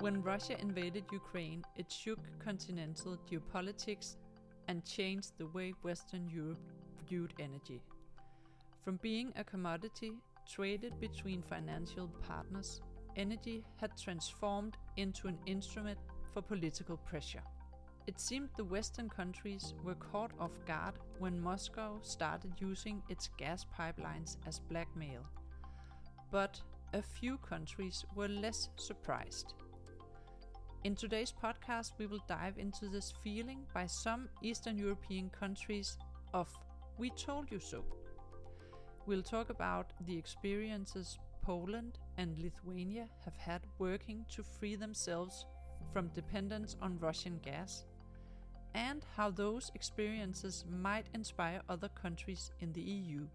When Russia invaded Ukraine, it shook continental geopolitics and changed the way Western Europe viewed energy. From being a commodity traded between financial partners, energy had transformed into an instrument for political pressure. It seemed the Western countries were caught off guard when Moscow started using its gas pipelines as blackmail. But a few countries were less surprised. In today's podcast, we will dive into this feeling by some Eastern European countries of We Told You So. We'll talk about the experiences Poland and Lithuania have had working to free themselves from dependence on Russian gas, and how those experiences might inspire other countries in the EU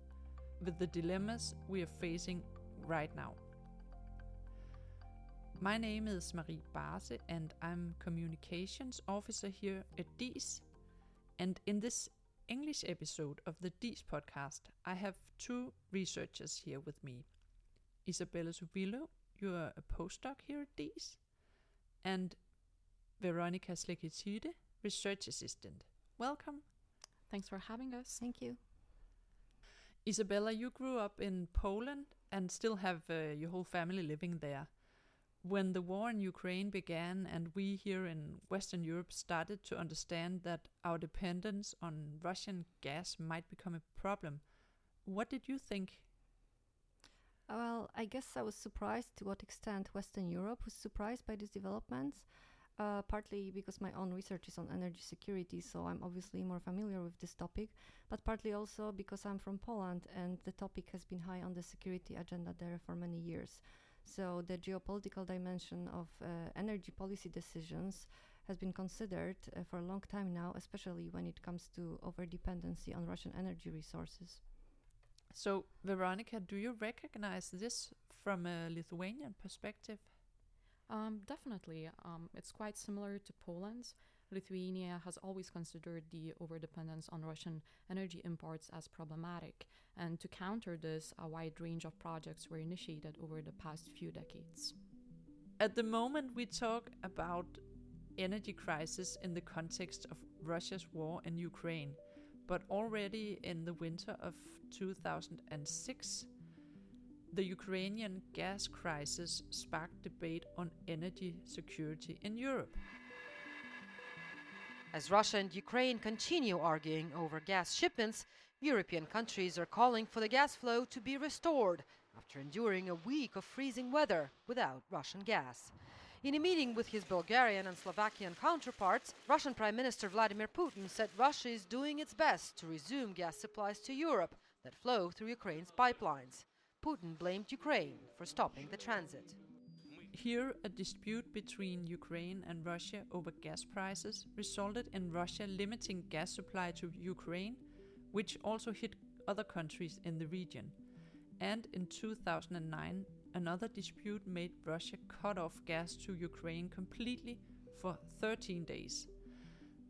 with the dilemmas we are facing right now. My name is Marie Barse, and I'm Communications Officer here at DIS. And in this English episode of the DIS podcast, I have two researchers here with me. Isabella Surwillo, you're a postdoc here at DIS, and Veronica Slakaitytė, research assistant. Welcome. Thanks for having us. Thank you. Isabella, you grew up in Poland and still have uh, your whole family living there when the war in Ukraine began and we here in Western Europe started to understand that our dependence on Russian gas might become a problem, what did you think? Well, I guess I was surprised to what extent Western Europe was surprised by these developments. Uh, partly because my own research is on energy security, so I'm obviously more familiar with this topic, but partly also because I'm from Poland and the topic has been high on the security agenda there for many years. So the geopolitical dimension of uh, energy policy decisions has been considered uh, for a long time now, especially when it comes to overdependency on Russian energy resources. So, Veronica, do you recognize this from a Lithuanian perspective? Um, definitely. Um, it's quite similar to Poland's. Lithuania has always considered the overdependence on Russian energy imports as problematic, and to counter this, a wide range of projects were initiated over the past few decades. At the moment, we talk about energy crisis in the context of Russia's war in Ukraine, but already in the winter of 2006, the Ukrainian gas crisis sparked debate on energy security in Europe. As Russia and Ukraine continue arguing over gas shipments, European countries are calling for the gas flow to be restored after enduring a week of freezing weather without Russian gas. In a meeting with his Bulgarian and Slovakian counterparts, Russian Prime Minister Vladimir Putin said Russia is doing its best to resume gas supplies to Europe that flow through Ukraine's pipelines. Putin blamed Ukraine for stopping the transit. Here, a dispute between Ukraine and Russia over gas prices resulted in Russia limiting gas supply to Ukraine, which also hit other countries in the region. And in 2009, another dispute made Russia cut off gas to Ukraine completely for 13 days.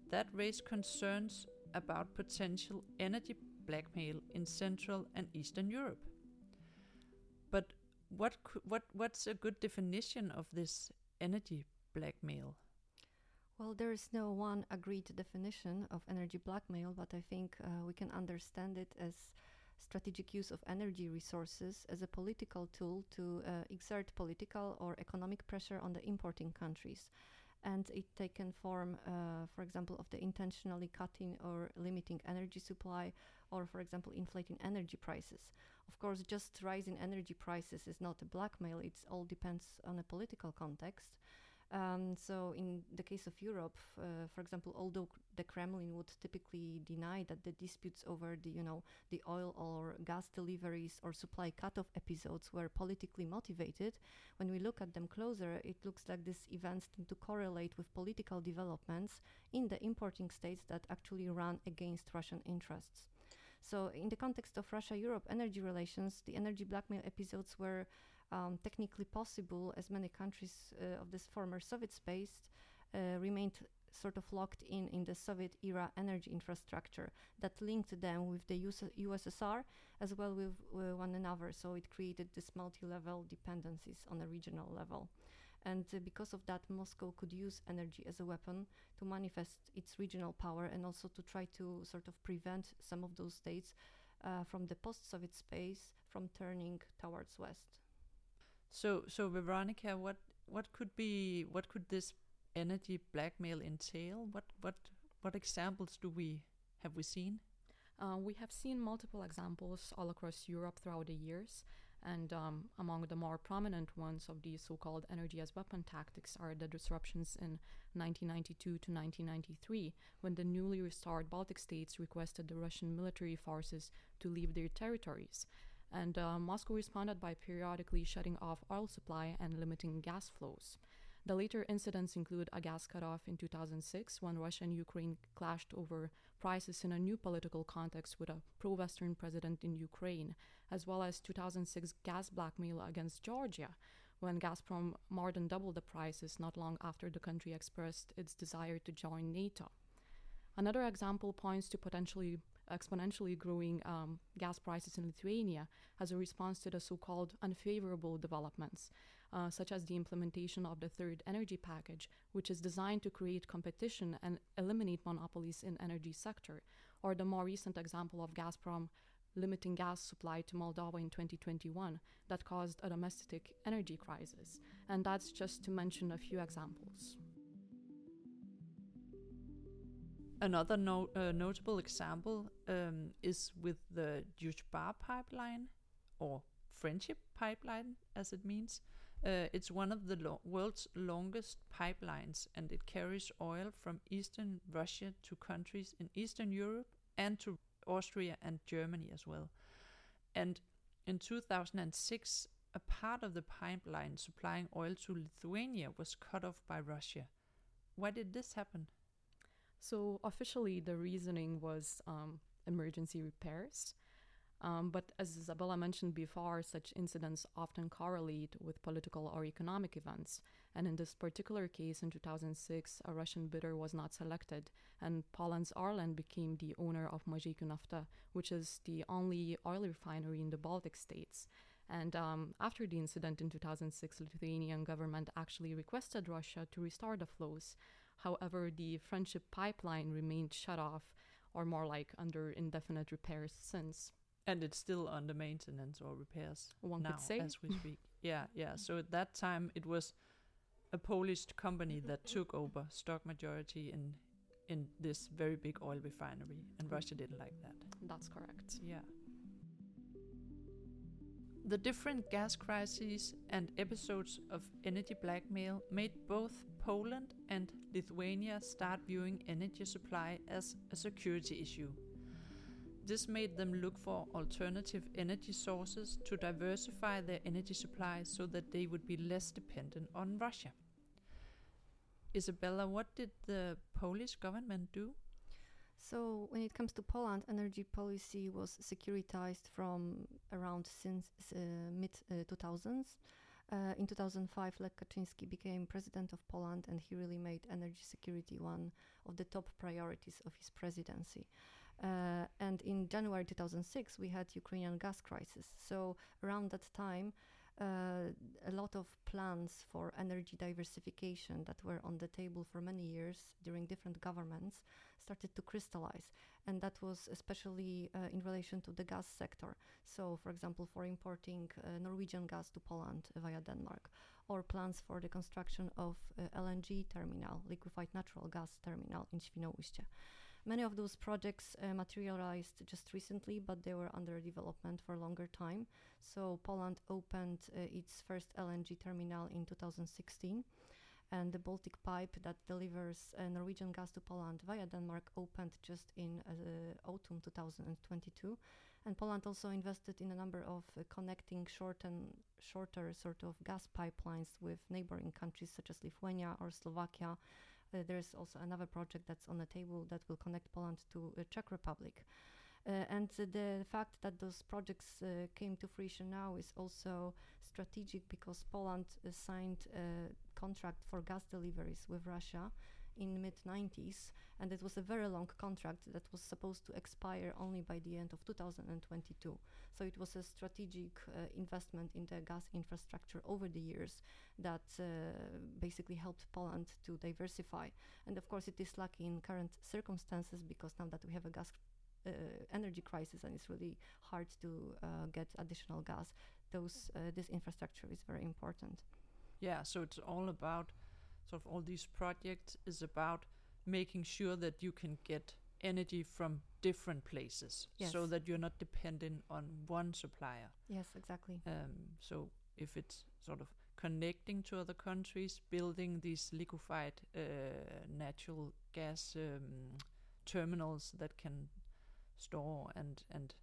That raised concerns about potential energy blackmail in Central and Eastern Europe. But what what what's a good definition of this energy blackmail? Well, there is no one agreed definition of energy blackmail, but I think uh, we can understand it as strategic use of energy resources as a political tool to uh, exert political or economic pressure on the importing countries and it taken form, uh, for example, of the intentionally cutting or limiting energy supply, or for example, inflating energy prices. Of course, just rising energy prices is not a blackmail. It all depends on a political context. Um, so, in the case of Europe, uh, for example, although the Kremlin would typically deny that the disputes over the, you know, the oil or gas deliveries or supply cutoff episodes were politically motivated, when we look at them closer, it looks like these events tend to correlate with political developments in the importing states that actually run against Russian interests. So, in the context of Russia Europe energy relations, the energy blackmail episodes were um, technically possible as many countries uh, of this former Soviet space uh, remained sort of locked in in the Soviet era energy infrastructure that linked them with the US- USSR as well with uh, one another. So it created this multi level dependencies on a regional level. And uh, because of that, Moscow could use energy as a weapon to manifest its regional power and also to try to sort of prevent some of those states uh, from the post-Soviet space from turning towards west. So, so Veronica, what what could be what could this energy blackmail entail? What what what examples do we have we seen? Uh, we have seen multiple examples all across Europe throughout the years, and um, among the more prominent ones of these so called energy as weapon tactics are the disruptions in 1992 to 1993, when the newly restored Baltic states requested the Russian military forces to leave their territories. And uh, Moscow responded by periodically shutting off oil supply and limiting gas flows. The later incidents include a gas cutoff in 2006 when Russia and Ukraine clashed over prices in a new political context with a pro Western president in Ukraine, as well as 2006 gas blackmail against Georgia when Gazprom more than doubled the prices not long after the country expressed its desire to join NATO. Another example points to potentially exponentially growing um, gas prices in Lithuania as a response to the so called unfavorable developments, uh, such as the implementation of the third energy package, which is designed to create competition and eliminate monopolies in energy sector, or the more recent example of Gazprom limiting gas supply to Moldova in 2021 that caused a domestic energy crisis. And that's just to mention a few examples. Another no, uh, notable example um, is with the Druzhba pipeline, or Friendship Pipeline, as it means. Uh, it's one of the lo world's longest pipelines, and it carries oil from eastern Russia to countries in Eastern Europe and to Austria and Germany as well. And in 2006, a part of the pipeline supplying oil to Lithuania was cut off by Russia. Why did this happen? So, officially, the reasoning was um, emergency repairs. Um, but as Isabella mentioned before, such incidents often correlate with political or economic events. And in this particular case, in 2006, a Russian bidder was not selected, and Poland's Orlen became the owner of Mažeikių Nafta, which is the only oil refinery in the Baltic states. And um, after the incident in 2006, Lithuanian government actually requested Russia to restore the flows. However, the friendship pipeline remained shut off, or more like under indefinite repairs since. And it's still under maintenance or repairs One now could say. as we speak. yeah, yeah. So at that time, it was a Polish company that took over stock majority in in this very big oil refinery, and Russia didn't like that. That's correct. Yeah. The different gas crises and episodes of energy blackmail made both Poland and Lithuania start viewing energy supply as a security issue. This made them look for alternative energy sources to diversify their energy supply so that they would be less dependent on Russia. Isabella, what did the Polish government do? So, when it comes to Poland, energy policy was securitized from around since uh, mid uh, 2000s. Uh, in 2005, Lech Kaczynski became president of Poland, and he really made energy security one of the top priorities of his presidency. Uh, and in January 2006, we had Ukrainian gas crisis. So around that time, uh, lot of plans for energy diversification that were on the table for many years during different governments started to crystallize. And that was especially uh, in relation to the gas sector. So, for example, for importing uh, Norwegian gas to Poland via Denmark, or plans for the construction of uh, LNG terminal, liquefied natural gas terminal in Świnoujście. Many of those projects uh, materialized just recently, but they were under development for a longer time. So Poland opened uh, its first LNG terminal in 2016, and the Baltic pipe that delivers uh, Norwegian gas to Poland via Denmark opened just in uh, autumn 2022. And Poland also invested in a number of uh, connecting short and shorter sort of gas pipelines with neighboring countries such as Lithuania or Slovakia there's also another project that's on the table that will connect Poland to uh, Czech Republic. Uh, and the fact that those projects came to fruition now is also strategic because Poland signed a contract for gas deliveries with Russia in mid 90s, and it was a very long contract that was supposed to expire only by the end of 2022. So it was a strategic uh, investment in the gas infrastructure over the years that uh, basically helped Poland to diversify. And of course, it is lucky in current circumstances because now that we have a gas uh, energy crisis and it's really hard to uh, get additional gas, those uh, this infrastructure is very important. Yeah, so it's all about sort of all these projects is about making sure that you can get energy from different places Yes. so that you're not dependent on one supplier. Yes, exactly. Um, so if it's sort of connecting to other countries, building these liquefied uh, natural gas um, terminals that can store and and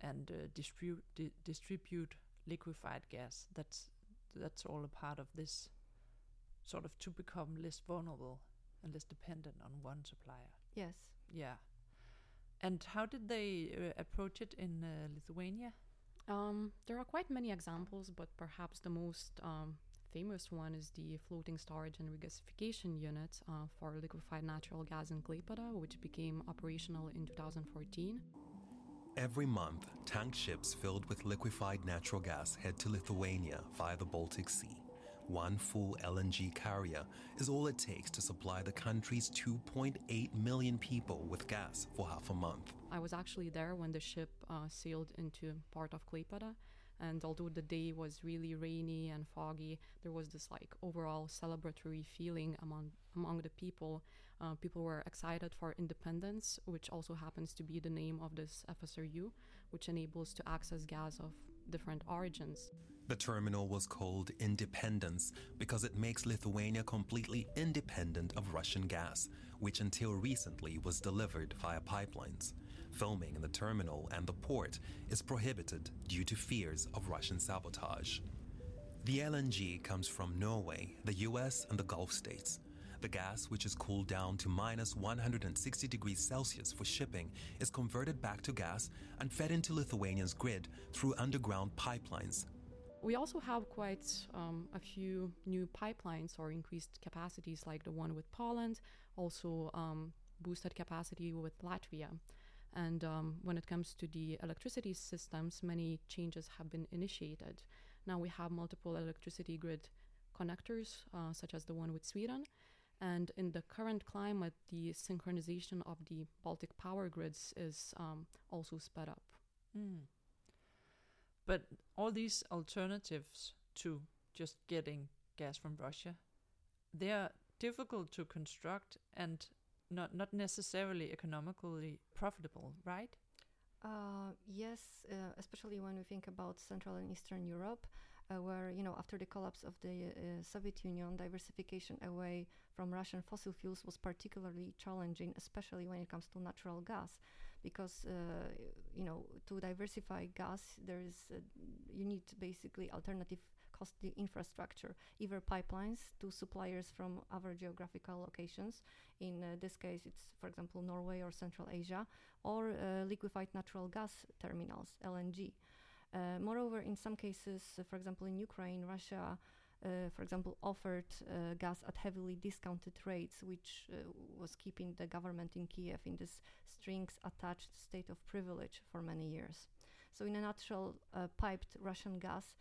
and uh, distribute di- distribute liquefied gas. That's that's all a part of this sort of to become less vulnerable and less dependent on one supplier. Yes. Yeah. And how did they uh, approach it in uh, Lithuania? Um, there are quite many examples, but perhaps the most um, famous one is the floating storage and regasification unit uh, for liquefied natural gas in Klaipėda, which became operational in 2014. Every month, tank ships filled with liquefied natural gas head to Lithuania via the Baltic Sea. One full LNG carrier is all it takes to supply the country's 2.8 million people with gas for half a month. I was actually there when the ship uh, sailed into part of Klaipėda, and although the day was really rainy and foggy, there was this like overall celebratory feeling among among the people. Uh, people were excited for independence, which also happens to be the name of this FSRU, which enables to access gas of different origins. The terminal was called Independence because it makes Lithuania completely independent of Russian gas, which until recently was delivered via pipelines. Filming in the terminal and the port is prohibited due to fears of Russian sabotage. The LNG comes from Norway, the US, and the Gulf states. The gas, which is cooled down to minus 160 degrees Celsius for shipping, is converted back to gas and fed into Lithuania's grid through underground pipelines. We also have quite um, a few new pipelines or increased capacities, like the one with Poland, also um, boosted capacity with Latvia. And um, when it comes to the electricity systems, many changes have been initiated. Now we have multiple electricity grid connectors, uh, such as the one with Sweden. And in the current climate, the synchronization of the Baltic power grids is um, also sped up. Mm. But all these alternatives to just getting gas from Russia, they are difficult to construct and not not necessarily economically profitable, right? Uh, yes, uh, especially when we think about Central and Eastern Europe, uh, where you know after the collapse of the uh, Soviet Union, diversification away from Russian fossil fuels was particularly challenging, especially when it comes to natural gas, because uh, you know to diversify gas, there is you need basically alternative costly infrastructure, either pipelines to suppliers from other geographical locations. In uh, this case, it's for example Norway or Central Asia, or uh, liquefied natural gas terminals (LNG). Uh, moreover, in some cases, uh, for example, in Ukraine, Russia, for example, offered uh, gas at heavily discounted rates, which uh, was keeping the government in Kiev in this strings attached state of privilege for many years. So, in a nutshell, uh, piped Russian gas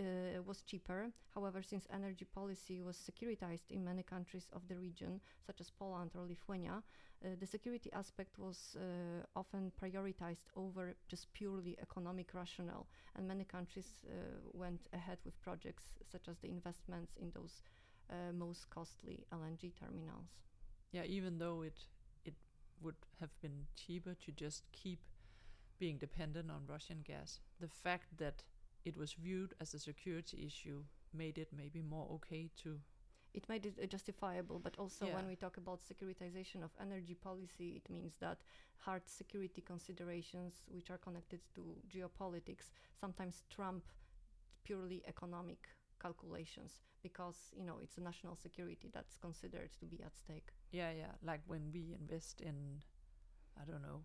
uh, was cheaper. However, since energy policy was securitized in many countries of the region, such as Poland or Lithuania, uh, the security aspect was uh, often prioritized over just purely economic rationale. And many countries uh, went ahead with projects such as the investments in those uh, most costly LNG terminals. Yeah, even though it it would have been cheaper to just keep being dependent on Russian gas, the fact that it was viewed as a security issue made it maybe more okay to it made it uh, justifiable, but also Yeah. when we talk about securitization of energy policy, it means that hard security considerations, which are connected to geopolitics, sometimes trump purely economic calculations because you know it's a national security that's considered to be at stake. yeah yeah like when we invest in I don't know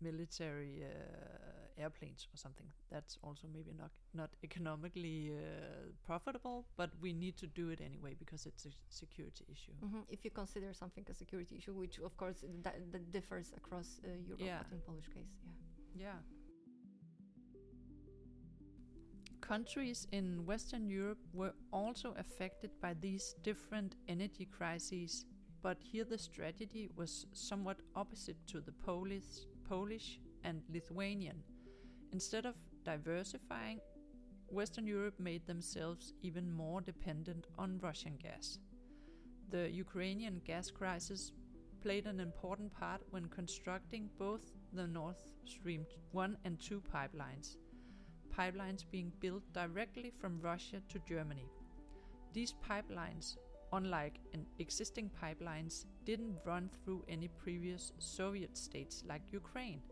military uh, airplanes or something. That's also maybe not not economically uh, profitable, but we need to do it anyway because it's a security issue. Mhm. If you consider something a security issue, which of course that, that differs across uh, Europe, Yeah. but in Polish case, yeah. Yeah. Countries in Western Europe were also affected by these different energy crises, but here the strategy was somewhat opposite to the Polish, Polish and Lithuanian. Instead of diversifying, Western Europe made themselves even more dependent on Russian gas. The Ukrainian gas crisis played an important part when constructing both the Nord Stream 1 and 2 pipelines, pipelines being built directly from Russia to Germany. These pipelines, unlike in existing pipelines, didn't run through any previous Soviet states like Ukraine.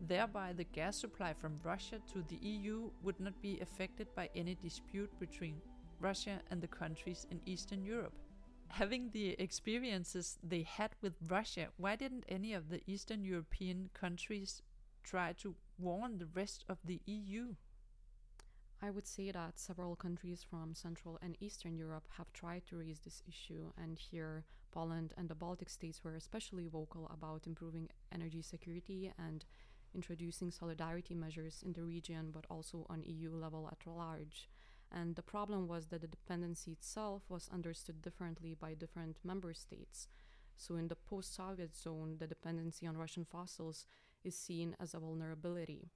Thereby, the gas supply from Russia to the EU would not be affected by any dispute between Russia and the countries in Eastern Europe. Having the experiences they had with Russia, why didn't any of the Eastern European countries try to warn the rest of the EU? I would say that several countries from Central and Eastern Europe have tried to raise this issue, and here Poland and the Baltic states were especially vocal about improving energy security and introducing solidarity measures in the region, but also on EU level at large. And the problem was that the dependency itself was understood differently by different member states. So, in the post Soviet zone, the dependency on Russian fossils is seen as a vulnerability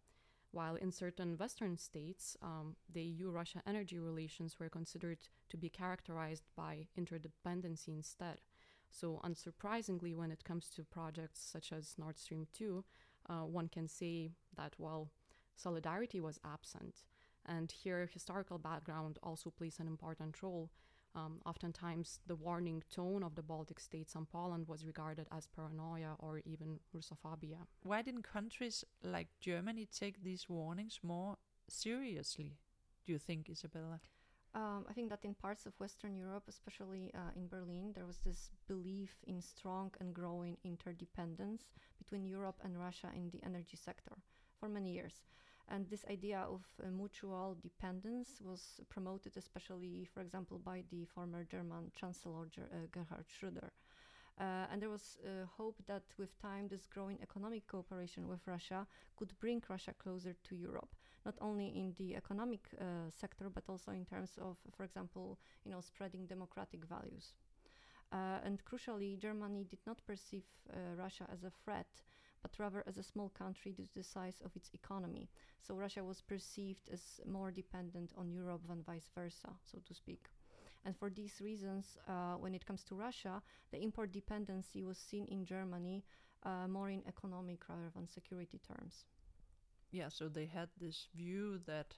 while in certain Western states, um, the EU Russia energy relations were considered to be characterized by interdependency instead. So, unsurprisingly, when it comes to projects such as Nord Stream 2, uh, one can say that, well, solidarity was absent. And here, historical background also plays an important role. Um, oftentimes, the warning tone of the Baltic states and Poland was regarded as paranoia or even Russophobia. Why didn't countries like Germany take these warnings more seriously? Do you think, Isabella? Um, I think that in parts of Western Europe, especially uh, in Berlin, there was this belief in strong and growing interdependence between Europe and Russia in the energy sector for many years. And this idea of uh, mutual dependence was promoted, especially, for example, by the former German Chancellor Ger- uh, Gerhard Schröder. Uh, and there was uh, hope that with time, this growing economic cooperation with Russia could bring Russia closer to Europe, not only in the economic uh, sector, but also in terms of, for example, you know, spreading democratic values. Uh, and crucially, Germany did not perceive uh, Russia as a threat, but rather as a small country due to the size of its economy. So Russia was perceived as more dependent on Europe than vice versa, so to speak. And for these reasons, uh, when it comes to Russia, the import dependency was seen in Germany uh, more in economic rather than security terms. Yeah, so they had this view that,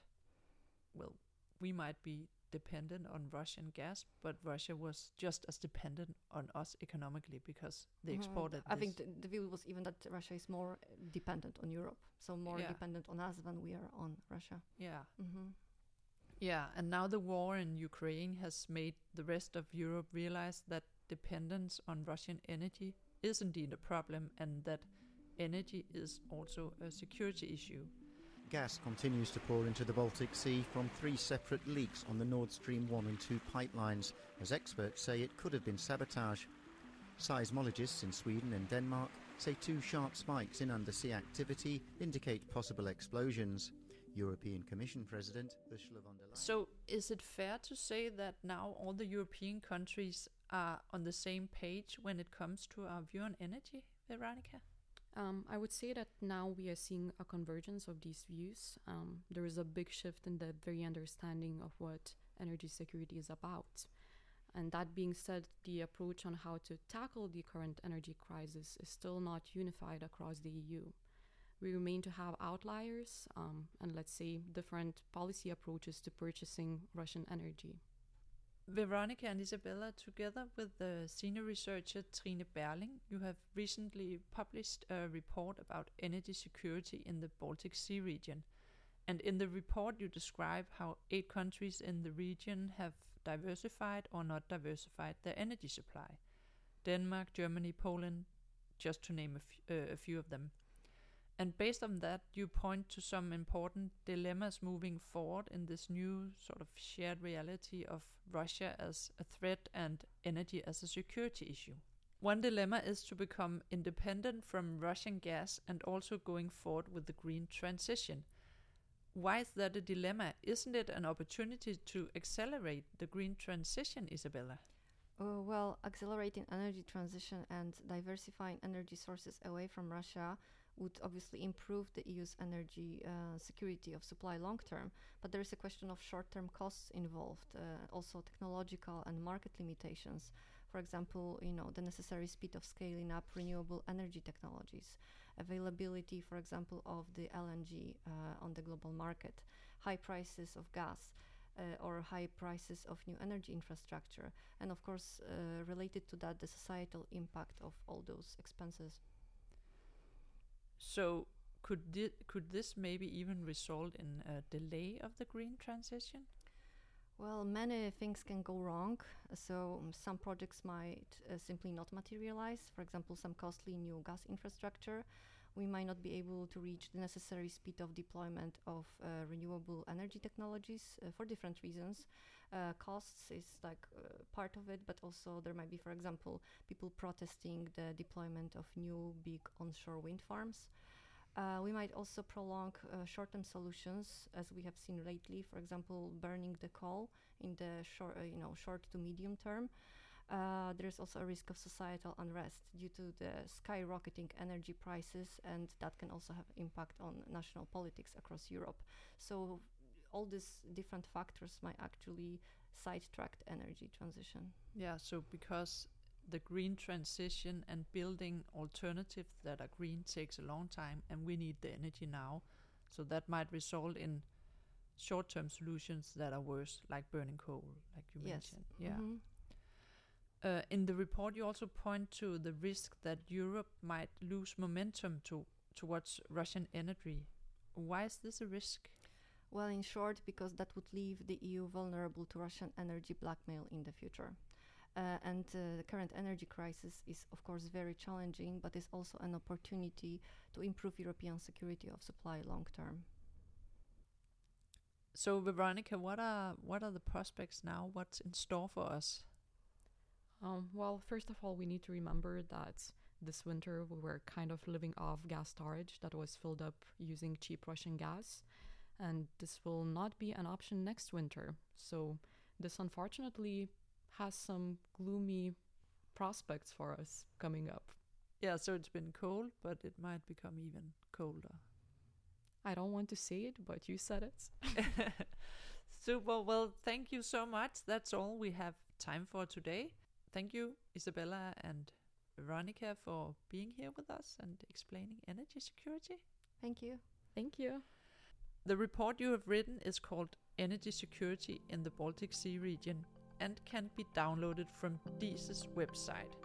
well, we might be dependent on Russian gas, but Russia was just as dependent on us economically because they Mhm. exported. I think this- the, the view was even that Russia is more dependent on Europe, so more Yeah. dependent on us than we are on Russia. yeah, hmm yeah, and now the war in Ukraine has made the rest of Europe realize that dependence on Russian energy is indeed a problem, and that energy is also a security issue. Gas continues to pour into the Baltic Sea from three separate leaks on the Nord Stream 1 and 2 pipelines, as experts say it could have been sabotage. Seismologists in Sweden and Denmark say two sharp spikes in undersea activity indicate possible explosions. European Commission President Ursula von der Leyen. So, is it fair to say that now all the European countries are on the same page when it comes to our view on energy, Veronica? Um, I would say that now we are seeing a convergence of these views. Um, there is a big shift in the very understanding of what energy security is about. And that being said, the approach on how to tackle the current energy crisis is still not unified across the EU. We remain to have outliers um, and, let's say, different policy approaches to purchasing Russian energy. Veronica and Isabella, together with the senior researcher Trine Berling, you have recently published a report about energy security in the Baltic Sea region. And in the report, you describe how eight countries in the region have diversified or not diversified their energy supply Denmark, Germany, Poland, just to name a, uh, a few of them. And based on that, you point to some important dilemmas moving forward in this new sort of shared reality of Russia as a threat and energy as a security issue. One dilemma is to become independent from Russian gas and also going forward with the green transition. Why is that a dilemma? Isn't it an opportunity to accelerate the green transition, Isabella? Uh, well, accelerating energy transition and diversifying energy sources away from Russia would obviously improve the EU's energy uh, security of supply long term, but there is a question of short term costs involved, uh, also technological and market limitations. For example, you know, the necessary speed of scaling up renewable energy technologies, availability, for example, of the LNG uh, on the global market, high prices of gas. Uh, or high prices of new energy infrastructure, and of course, uh, related to that, the societal impact of all those expenses. So, could thi- could this maybe even result in a delay of the green transition? Well, many things can go wrong. So, um, some projects might uh, simply not materialize. For example, some costly new gas infrastructure. We might not be able to reach the necessary speed of deployment of uh, renewable energy technologies uh, for different reasons. Uh, costs is like uh, part of it, but also there might be, for example, people protesting the deployment of new big onshore wind farms. Uh, we might also prolong uh, short-term solutions, as we have seen lately. For example, burning the coal in the short, uh, you know, short to medium term. Uh, there's also a risk of societal unrest due to the skyrocketing energy prices, and that can also have impact on national politics across Europe. So, all these different factors might actually sidetrack energy transition. Yeah, so because the green transition and building alternatives that are green takes a long time and we need the energy now so that might result in short-term solutions that are worse like burning coal like you Yes. mentioned yeah Mhm. uh, in the report you also point to the risk that europe might lose momentum to towards russian energy why is this a risk Well, in short, because that would leave the EU vulnerable to Russian energy blackmail in the future. Uh, and uh, the current energy crisis is, of course, very challenging, but is also an opportunity to improve European security of supply long term. so veronica what are what are the prospects now what's in store for us Um, well, first of all, we need to remember that this winter we were kind of living off gas storage that was filled up using cheap Russian gas, and this will not be an option next winter. So, this unfortunately has some gloomy prospects for us coming up. yeah so it's been cold but it might become even colder I don't want to say it, but you said it. Super. Well, thank you so much. That's all we have time for today. Thank you, Isabella and Veronica, for being here with us and explaining energy security. Thank you. Thank you. The report you have written is called Energy Security in the Baltic Sea Region and can be downloaded from DISE's website.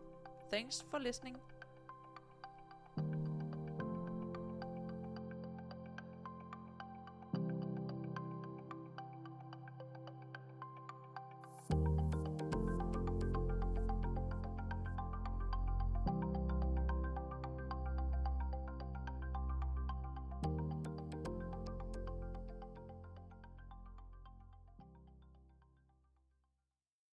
Thanks for listening.